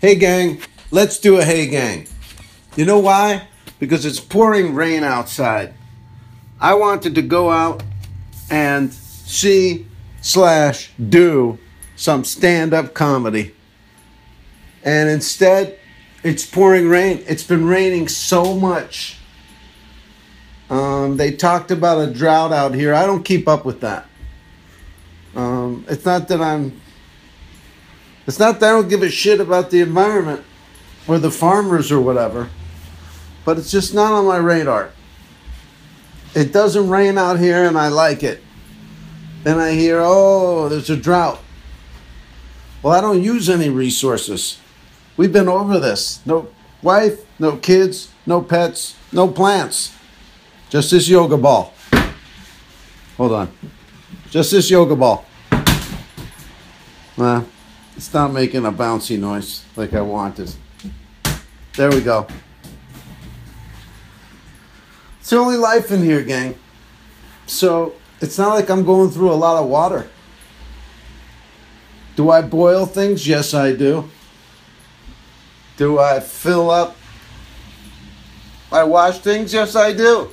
Hey, gang, let's do a hey, gang. You know why? Because it's pouring rain outside. I wanted to go out and see slash do some stand up comedy. And instead, it's pouring rain. It's been raining so much. Um, they talked about a drought out here. I don't keep up with that. Um, it's not that I'm. It's not that I don't give a shit about the environment or the farmers or whatever, but it's just not on my radar. It doesn't rain out here and I like it. Then I hear, oh, there's a drought. Well, I don't use any resources. We've been over this. No wife, no kids, no pets, no plants. Just this yoga ball. Hold on. Just this yoga ball. Nah, it's not making a bouncy noise like I wanted. There we go. It's the only life in here, gang. So it's not like I'm going through a lot of water. Do I boil things? Yes, I do. Do I fill up? I wash things? Yes, I do.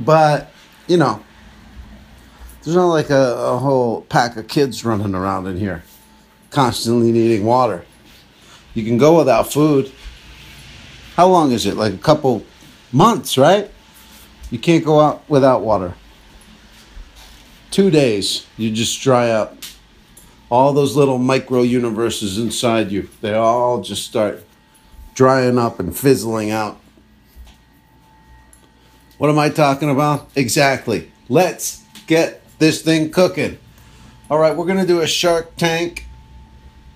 But, you know, there's not like a, a whole pack of kids running around in here constantly needing water. You can go without food. How long is it? Like a couple months, right? You can't go out without water. Two days, you just dry up. All those little micro universes inside you, they all just start drying up and fizzling out. What am I talking about? Exactly. Let's get this thing cooking. All right, we're going to do a Shark Tank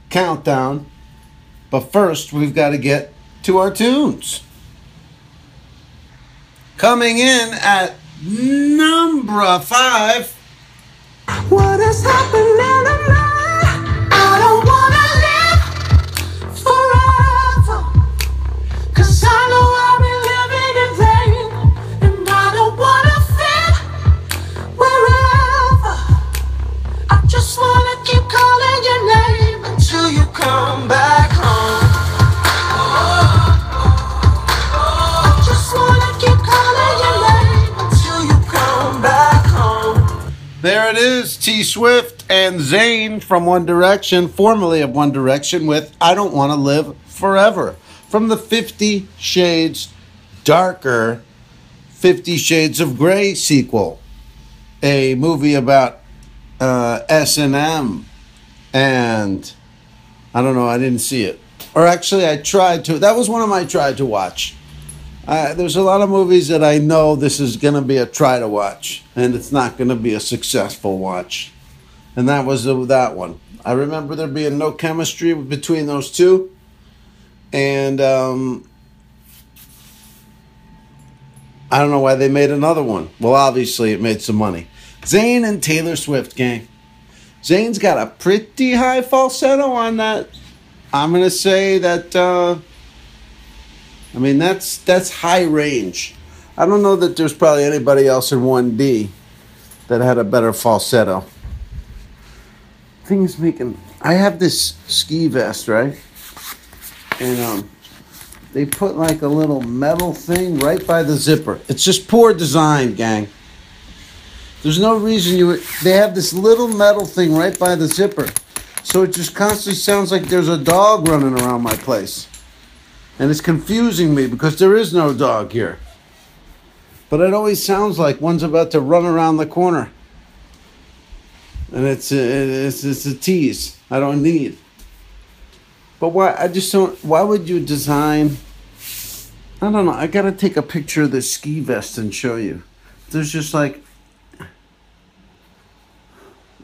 countdown. But first, we've got to get to our tunes. Coming in at number five. What has happened in I don't wanna live forever. Cause I know There it is, T Swift and Zayn from One Direction, formerly of One Direction, with I Don't Want to Live Forever from the Fifty Shades Darker Fifty Shades of Grey sequel, a movie about uh, S&M and I don't know, I didn't see it. Or actually, I tried to. That was one of my tried to watch. Uh, there's a lot of movies that I know this is going to be a try to watch, and it's not going to be a successful watch. And that was uh, that one. I remember there being no chemistry between those two, and um, I don't know why they made another one. Well, obviously, it made some money. Zayn and Taylor Swift, gang. Zayn's got a pretty high falsetto on that. I'm gonna say that. Uh, I mean, that's that's high range. I don't know that there's probably anybody else in 1D that had a better falsetto. Things making. I have this ski vest, right? And um, they put like a little metal thing right by the zipper. It's just poor design, gang. There's no reason you would. They have this little metal thing right by the zipper. So it just constantly sounds like there's a dog running around my place. And it's confusing me because there is no dog here. But it always sounds like one's about to run around the corner. And it's a, it's, it's a tease I don't need. But why? I just don't. Why would you design? I don't know. I gotta take a picture of this ski vest and show you. There's just like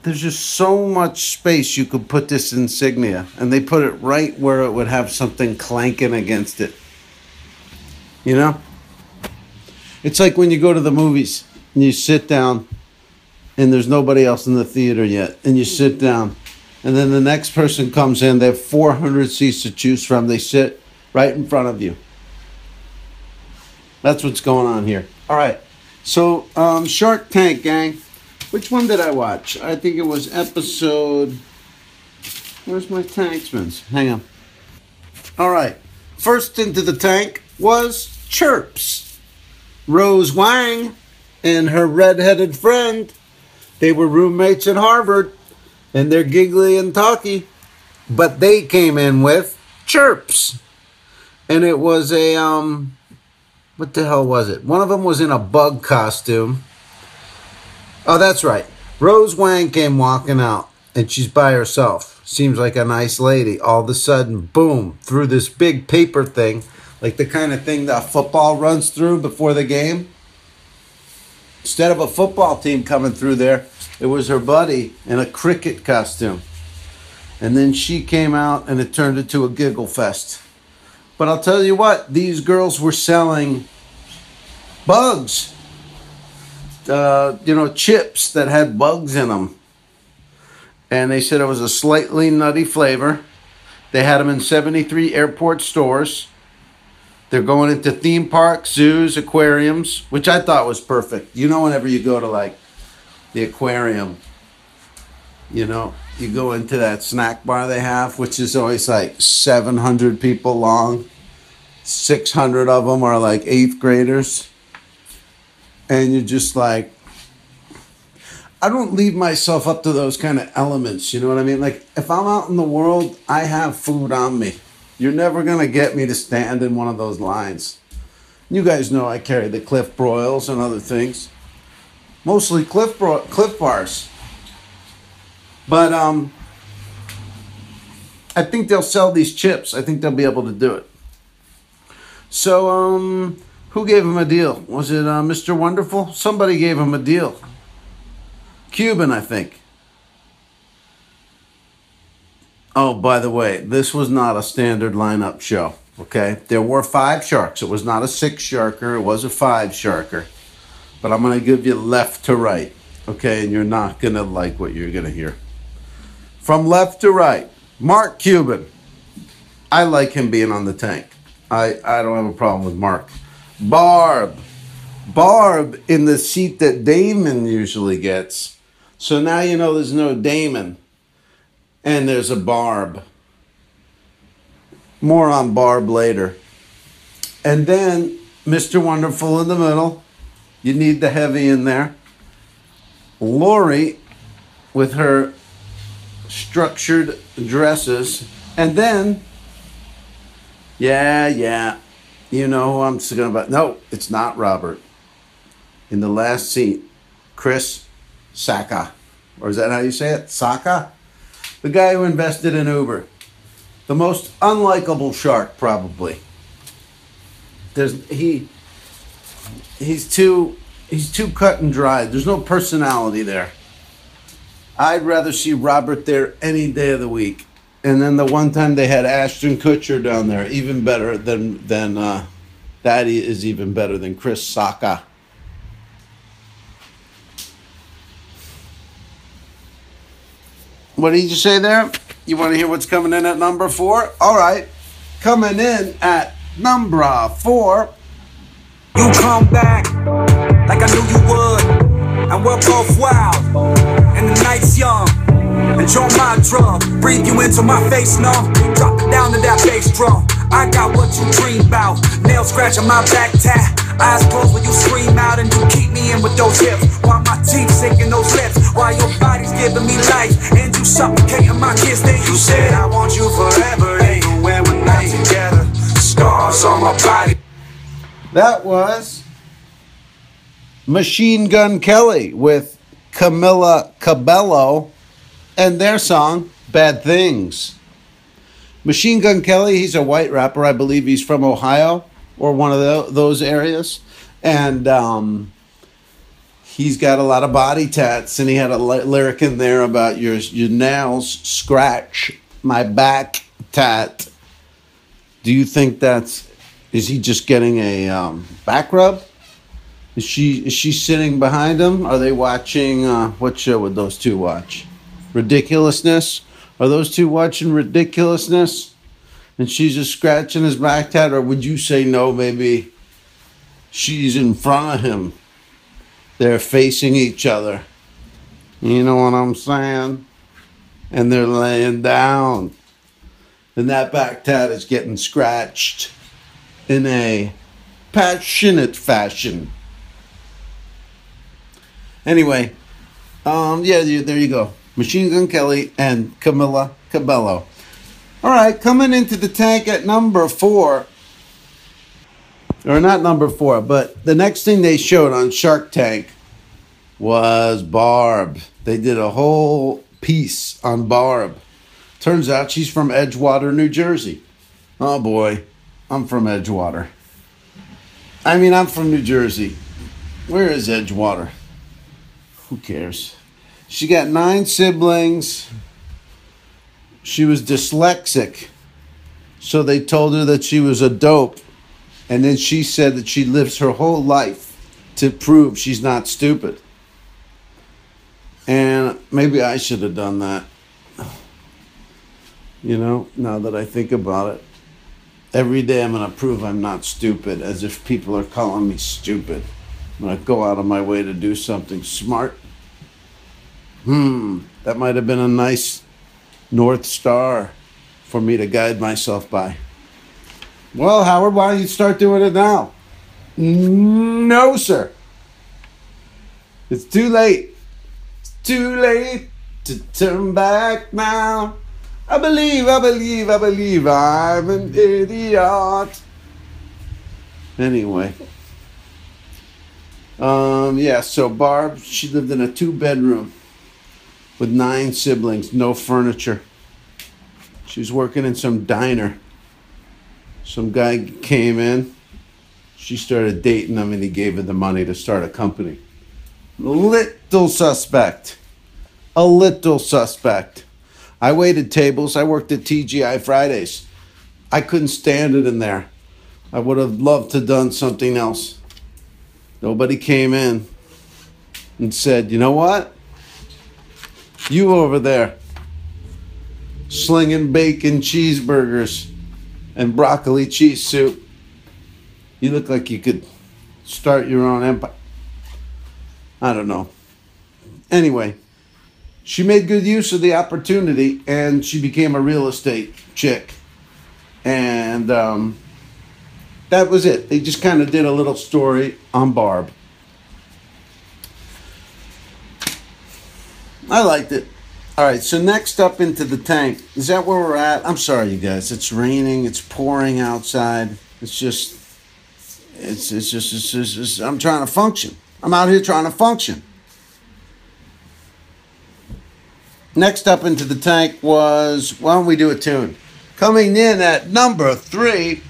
there's just so much space you could put this insignia and they put it right where it would have something clanking against it. You know? It's like when you go to the movies and you sit down and there's nobody else in the theater yet and you sit down and then the next person comes in they have 400 seats to choose from. They sit right in front of you. That's what's going on here. All right. So um, shark tank gang which one did I watch? I think it was episode Where's my tanksmans? Hang on. All right. First into the tank was Chirps. Rose Wang and her red-headed friend. They were roommates at Harvard, and they're giggly and talky. But they came in with Chirps. And it was a um what the hell was it? One of them was in a bug costume. Oh, that's right. Rose Wang came walking out, and she's by herself. Seems like a nice lady. All of a sudden, boom, through this big paper thing, like the kind of thing that football runs through before the game. Instead of a football team coming through there, it was her buddy in a cricket costume. And then she came out, and it turned into a giggle fest. But I'll tell you what, these girls were selling bugs. Uh, you know, chips that had bugs in them. And they said it was a slightly nutty flavor. They had them in 73 airport stores. They're going into theme parks, zoos, aquariums, which I thought was perfect. You know, whenever you go to like the aquarium, you know, you go into that snack bar they have, which is always like 700 people long. 600 of them are like eighth graders. And you're just like, I don't leave myself up to those kind of elements. You know what I mean? Like, if I'm out in the world, I have food on me. You're never to get me to stand in one of those lines. You guys know I carry the Cliff Broils and other things. Mostly Cliff, Bro- Clif Bars. But um, I think they'll sell these chips. I think they'll be able to do it. So, um, who gave him a deal? Was it uh, Mr. Wonderful? Somebody gave him a deal. Cuban, I think. Oh, by the way, this was not a standard lineup show. Okay, there were five sharks. It was not a six sharker. It was a five sharker. But I'm gonna give you left to right. Okay, and you're not gonna like what you're gonna hear. From left to right, Mark Cuban. I like him being on the tank. I, I don't have a problem with Mark. Barb. Barb in the seat that Daymond usually gets. So now you know there's no Daymond. And there's a Barb. More on Barb later. And then Mr. Wonderful in the middle. You need the heavy in there. Lori with her structured dresses. And then yeah, yeah. You know who I'm talking about. No, it's not Robert. In the last seat, Chris Sacca. Or is that how you say it? Sacca? The guy who invested in Uber. The most unlikable shark, probably. There's he he's too he's too cut and dried. There's no personality there. I'd rather see Robert there any day of the week. And then the one time they had Ashton Kutcher down there, even better than than uh, that is even better than Chris Sacca. What did you say there? You want to hear what's coming in at number four? All right, coming in at number four. You come back like I knew you would. And we're both wild. And the night's young. Enjoy my drum. Breathe you into my face, numb. Drop it down to that bass drum. I got what you dream about. Nail scratching my back tap. Eyes closed when you scream out and you keep me in with those hips. While my teeth sinking those lips. While your body's giving me life. And you suffocating my kiss. Then you said, I want you forever. Even when we're not together. Scars on my body. That was Machine Gun Kelly with Camila Cabello and their song Bad Things. Machine Gun Kelly, he's a white rapper. I believe he's from Ohio or one of tho- those areas. And um, he's got a lot of body tats. And he had a ly- lyric in there about your, your nails scratch my back tat. Do you think that's is he just getting a um, back rub? Is she is she sitting behind him? Are they watching uh, what show would those two watch? Ridiculousness? Are those two watching ridiculousness? And she's just scratching his back tat, or would you say no? Maybe she's in front of him. They're facing each other. You know what I'm saying? and they're laying down. And that back tat is getting scratched in a passionate fashion. Anyway, um, yeah, there you go. Machine Gun Kelly and Camila Cabello. All right, coming into the tank at number four, or not number four, but the next thing they showed on Shark Tank was Barb. They did a whole piece on Barb. Turns out she's from Edgewater, New Jersey. Oh boy, I'm from Edgewater. I mean, I'm from New Jersey. Where is Edgewater? Who cares? She got nine siblings. She was dyslexic. So they told her that she was a dope. And then she said that she lives her whole life to prove she's not stupid. And maybe I should have done that. You know, now that I think about it. Every day I'm going to prove I'm not stupid, as if people are calling me stupid. When I go out of my way to do something smart. Hmm, that might have been a nice North Star for me to guide myself by. Well, Howard, why don't you start doing it now? No, sir. It's too late. It's too late to turn back now. I believe, I believe, I believe I'm an idiot. Anyway. Um, yeah, so Barb, she lived in a two bedroom with nine siblings, no furniture. She was working in some diner. Some guy came in. She started dating him and he gave her the money to start a company. Little suspect. A little suspect. I waited tables. I worked at TGI Fridays. I couldn't stand it in there. I would have loved to done something else. Nobody came in and said, "You know what? You over there slinging bacon cheeseburgers and broccoli cheese soup. You look like you could start your own empire." I don't know. Anyway, she made good use of the opportunity and she became a real estate chick. And um, that was it. They just kind of did a little story on Barb. I liked it. All right, so next up into the tank. Is that where we're at? I'm sorry, you guys. It's raining. It's pouring outside. It's just, it's it's just, it's just, it's I'm trying to function. I'm out here trying to function. Next up into the tank was, why don't we do a tune? Coming in at number three,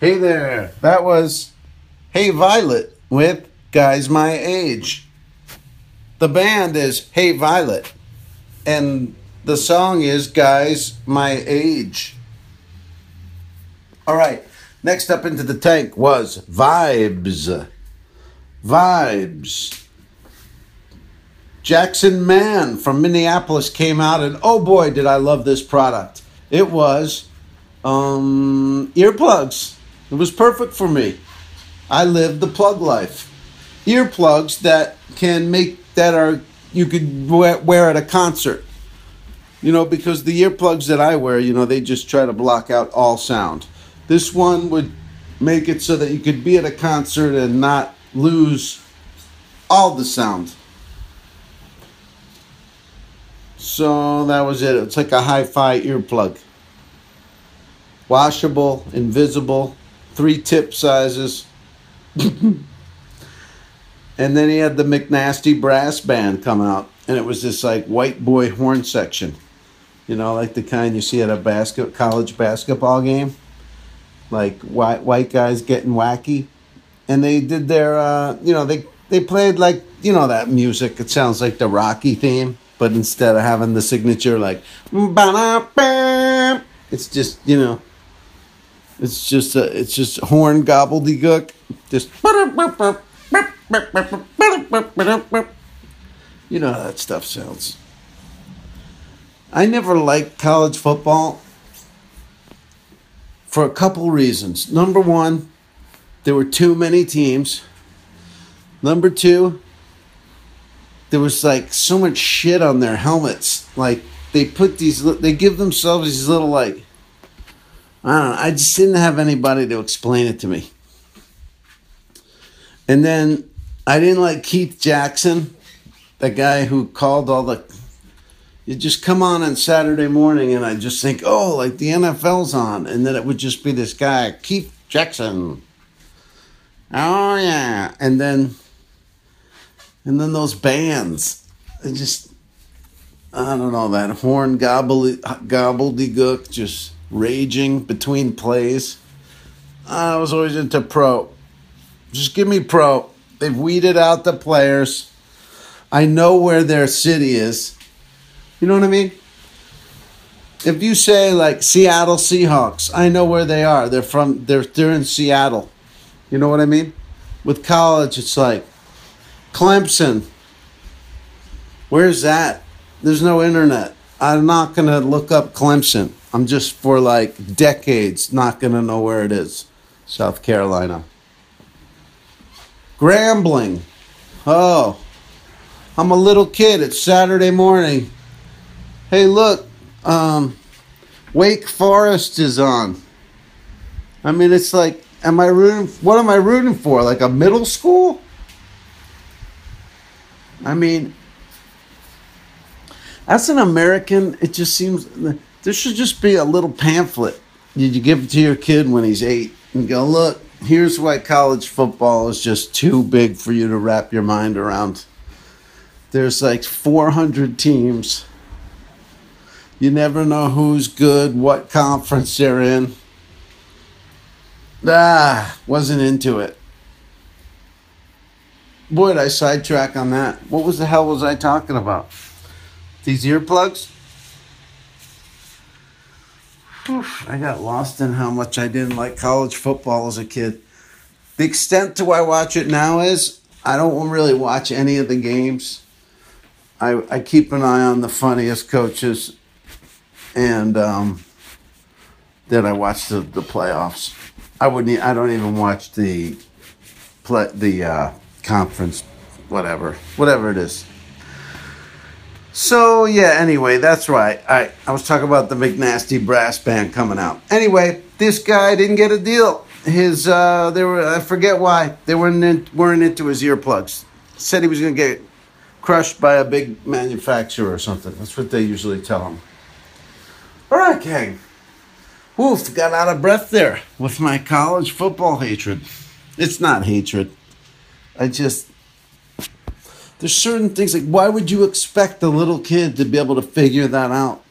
Hey there. That was Hey Violet with Guys My Age. The band is Hey Violet. And the song is Guys My Age. All right. Next up into the tank was Vibes. Vibes. Jackson Mann from Minneapolis came out, and oh boy, did I love this product. It was um, earplugs. It was perfect for me. I live the plug life. Earplugs that can make that are you could wear at a concert. You know, because the earplugs that I wear, you know, they just try to block out all sound. This one would make it so that you could be at a concert and not lose all the sound. So that was it. It's like a hi-fi earplug. Washable, invisible, three tip sizes. and then he had the McNasty brass band come out, and it was this like white boy horn section, you know, like the kind you see at a basket college basketball game, like white white guys getting wacky, and they did their, uh, you know, they they played like you know that music. It sounds like the Rocky theme, but instead of having the signature like, It's just you know. It's just a, it's just horn gobbledygook. Just you know how that stuff sounds. I never liked college football for a couple reasons. Number one, there were too many teams. Number two, there was like so much shit on their helmets. Like they put these, they give themselves these little like, I don't know. I just didn't have anybody to explain it to me. And then I didn't like Keith Jackson, the guy who called all the. You just come on on Saturday morning, and I just think, oh, like the NFL's on, and then it would just be this guy, Keith Jackson. Oh yeah, and then, and then those bands, it just, I don't know that horn gobble gobbledygook just raging between plays. I was always into pro. Just give me pro. They've weeded out the players. I know where their city is. You know what I mean? If you say like Seattle Seahawks, I know where they are. They're from they're they're in Seattle. You know what I mean? With college it's like Clemson. Where's that? There's no internet. I'm not going to look up Clemson. I'm just for like decades not going to know where it is. South Carolina. Grambling. Oh, I'm a little kid. It's Saturday morning. Hey, look, um, Wake Forest is on. I mean, it's like, am I rooting? What am I rooting for? Like a middle school? I mean, as an American, it just seems there should just be a little pamphlet. Did you give it to your kid when he's eight and go, look, here's why college football is just too big for you to wrap your mind around. There's like 400 teams. You never know who's good, what conference they're in. Ah, wasn't into it. Boy, did I sidetrack on that. What was the hell was I talking about? These earplugs? Oof, I got lost in how much I didn't like college football as a kid. The extent to why I watch it now is I don't really watch any of the games. I, I keep an eye on the funniest coaches, and um, then I watch the, the playoffs. I wouldn't. I don't even watch the play, the uh, conference, whatever, whatever it is. So yeah, anyway, that's right. I, I was talking about the McNasty brass band coming out. Anyway, this guy didn't get a deal. His uh they were I forget why. They weren't in, weren't into his earplugs. Said he was gonna get crushed by a big manufacturer or something. That's what they usually tell him. Alright, gang. Woof, got out of breath there with my college football hatred. It's not hatred. I just there's certain things like why would you expect a little kid to be able to figure that out?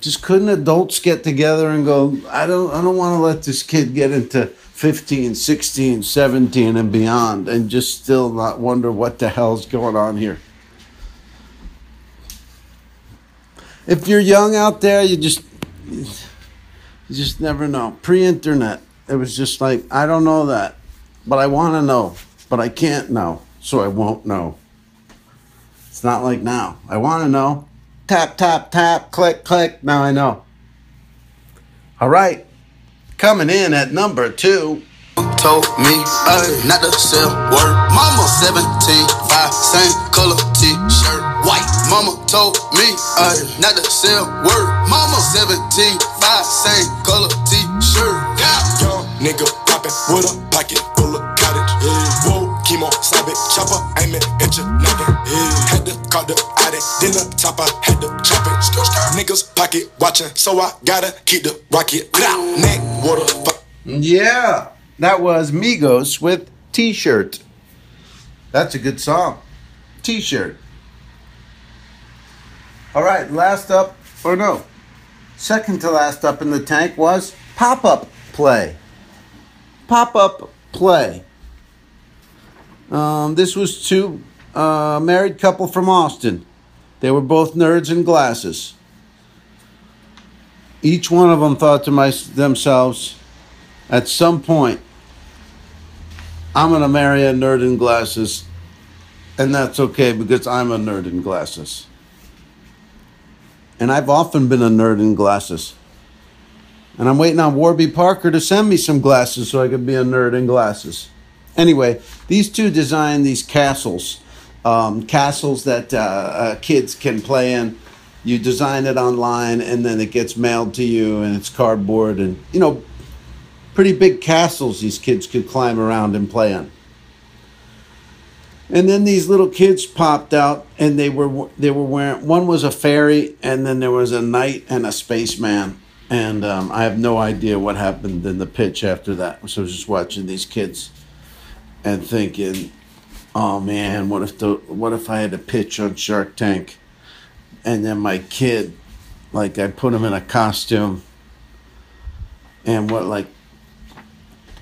Just couldn't adults get together and go i don't i don't want to let this kid get into 15 16 17 and beyond and just still not wonder what the hell's going on here. If you're young out there you just you just never know. Pre-internet it was just like i don't know that but i want to know but i can't know so I won't know. It's not like now. I want to know. Tap, tap, tap, click, click. Now I know. All right. Coming in at number two. told me uh, not to sell word. Mama 17, 5, same color t-shirt, white. Mama told me uh, not to sell word. Mama 17, 5, same color t-shirt. Yeah. Young nigga poppin' with a pocket full of cottage. Stop it, chopper, aiming at your noggin. Yeah. Had to call the addict, then the I had to chop it. Skr, skr. Niggas pocket watching, so I gotta keep the rocket. Blah. Neck, water, fuck. Yeah. That was Migos with T shirt. That's a good song. T shirt. All right. Last up, or no, second to last up in the tank was Pop Up Play. Pop Up Play. Um, this was two uh, married couple from Austin. They were both nerds in glasses. each one of them thought to my, themselves, at some point, I'm going to marry a nerd in glasses, and that's okay because I'm a nerd in glasses. And I've often been a nerd in glasses. And I'm waiting on Warby Parker to send me some glasses so I could be a nerd in glasses. Anyway, these two designed these castles, um, castles that uh, uh, kids can play in. You design it online, and then it gets mailed to you, and it's cardboard, and you know, pretty big castles these kids could climb around and play in. And then these little kids popped out, and they were they were wearing one was a fairy, and then there was a knight and a spaceman, and um, I have no idea what happened in the pitch after that. So I was just watching these kids, and thinking, "Oh man, what if the what if I had to pitch on Shark Tank?" And then my kid, like I put him in a costume, and what like,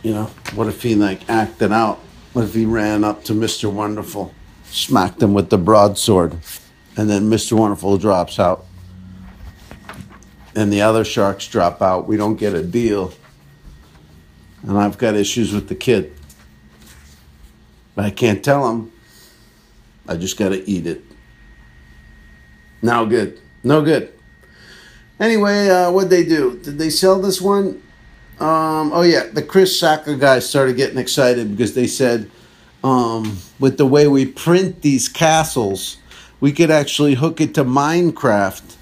you know, what if he like acted out? What if he ran up to Mr. Wonderful, smacked him with the broadsword, and then Mr. Wonderful drops out, and the other sharks drop out. We don't get a deal, and I've got issues with the kid, but I can't tell him. I just got to eat it. No good. No good. Anyway, uh, what'd they do? Did they sell this one? Um, oh yeah, the Chris Sacca guys started getting excited because they said, um, with the way we print these castles, we could actually hook it to Minecraft.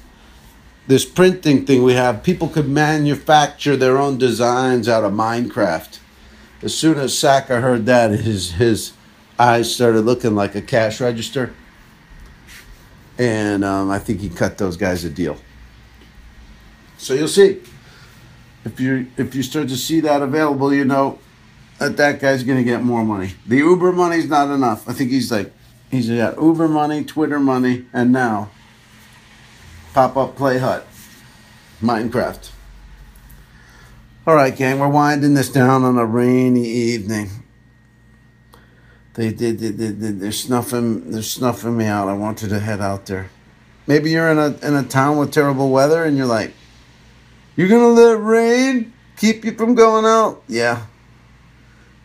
This printing thing we have, people could manufacture their own designs out of Minecraft. As soon as Sacca heard that, his his eyes started looking like a cash register, and um, I think he cut those guys a deal. So you'll see if you if you start to see that available, you know that that guy's gonna get more money. The Uber money's not enough. I think he's like he's got Uber money, Twitter money, and now pop up play hut, Minecraft. All right, gang, we're winding this down on a rainy evening. They they, they, they, they're snuffing they're snuffing me out. I want you to head out there. Maybe you're in a in a town with terrible weather and you're like, you're gonna let rain keep you from going out? Yeah.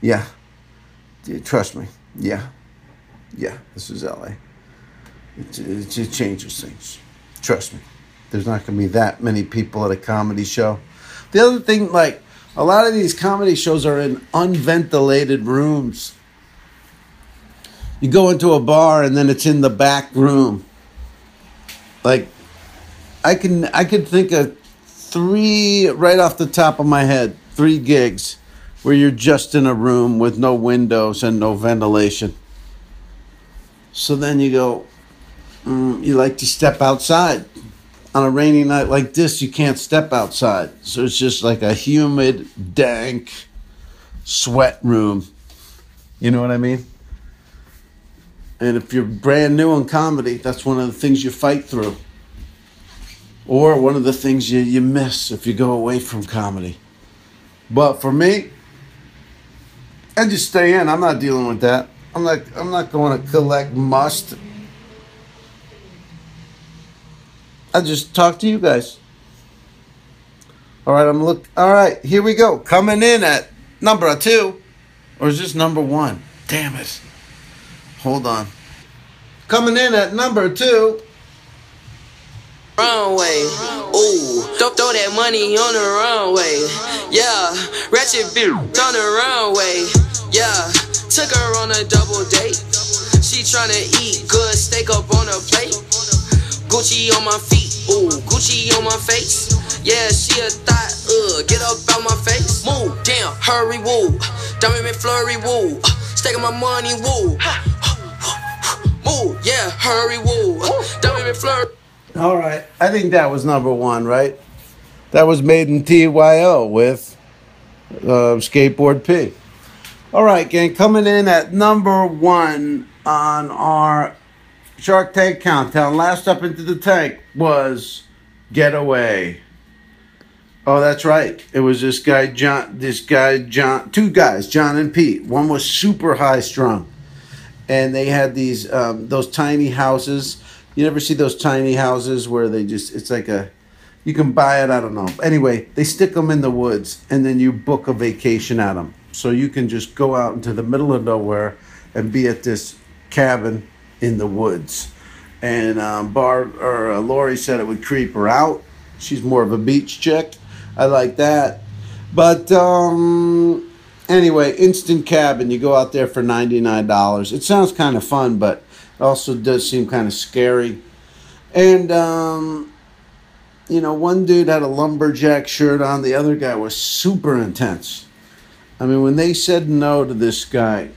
Yeah. Trust me. Yeah. Yeah. This is LA. It, it, it changes things. Trust me. There's not gonna be that many people at a comedy show. The other thing, like a lot of these comedy shows are in unventilated rooms. You go into a bar and then it's in the back room. Like I can I could think of three right off the top of my head, three gigs where you're just in a room with no windows and no ventilation. So then you go, mm, you like to step outside. On a rainy night like this, you can't step outside. So it's just like a humid, dank sweat room. You know what I mean? And if you're brand new in comedy, that's one of the things you fight through or one of the things you, you miss if you go away from comedy. But for me, I just stay in. I'm not dealing with that. I'm not I'm not going to collect must. I just talk to you guys. All right, I'm look. All right, here we go. Coming in at number two, or is this number one? Damn it! Hold on. Coming in at number two. runway. Ooh, don't throw that money on the runway. Yeah, ratchet bitch on the runway. Yeah, took her on a double date. She tryna eat good steak up on her plate. Gucci on my feet, ooh, Gucci on my face. Yeah, she a thought, uh, get up out my face. Move, damn, hurry, woo. Diamond McFlurry, woo. Staking my money, woo. Move, yeah, hurry, woo. Diamond McFlurry. All right. I think that was number one, right? That was MadeinTYO with uh, Skateboard P. All right, gang. Coming in at number one on our Shark Tank countdown. Last up into the tank was Getaway. Oh, that's right. It was this guy John. This guy John. Two guys, John and Pete. One was super high strung, and they had these um, those tiny houses. You never see those tiny houses where they just it's like a, You can buy it. I don't know. Anyway, they stick them in the woods, and then you book a vacation at them. So you can just go out into the middle of nowhere and be at this cabin in the woods. And um, Barb or uh, Lori said it would creep her out. She's more of a beach chick. I like that. But um, anyway, instant cabin. You go out there for ninety nine dollars. It sounds kind of fun, but it also does seem kind of scary. And um, you know, one dude had a lumberjack shirt on. The other guy was super intense. I mean, when they said no to this guy,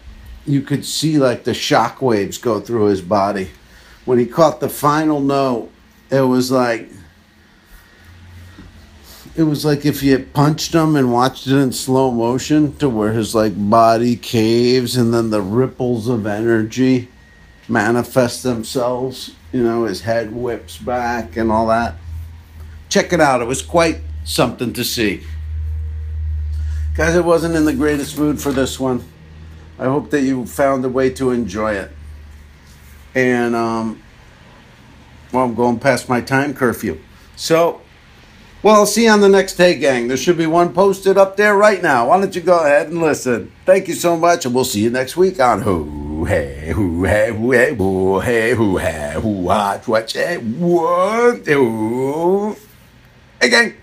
you could see like the shock waves go through his body. When he caught the final no, it was like it was like if you punched him and watched it in slow motion to where his like body caves and then the ripples of energy manifest themselves. You know, his head whips back and all that. Check it out. It was quite something to see. Guys, I wasn't in the greatest mood for this one. I hope that you found a way to enjoy it. And, um, well, I'm going past my time curfew. So, well, I'll see you on the next Hey Gang. There should be one posted up there right now. Why don't you go ahead and listen? Thank you so much, and we'll see you next week on Who Hey Who Hey Who Hey Who Hey Who Hey Who Watch Watch Hey What Hey Gang.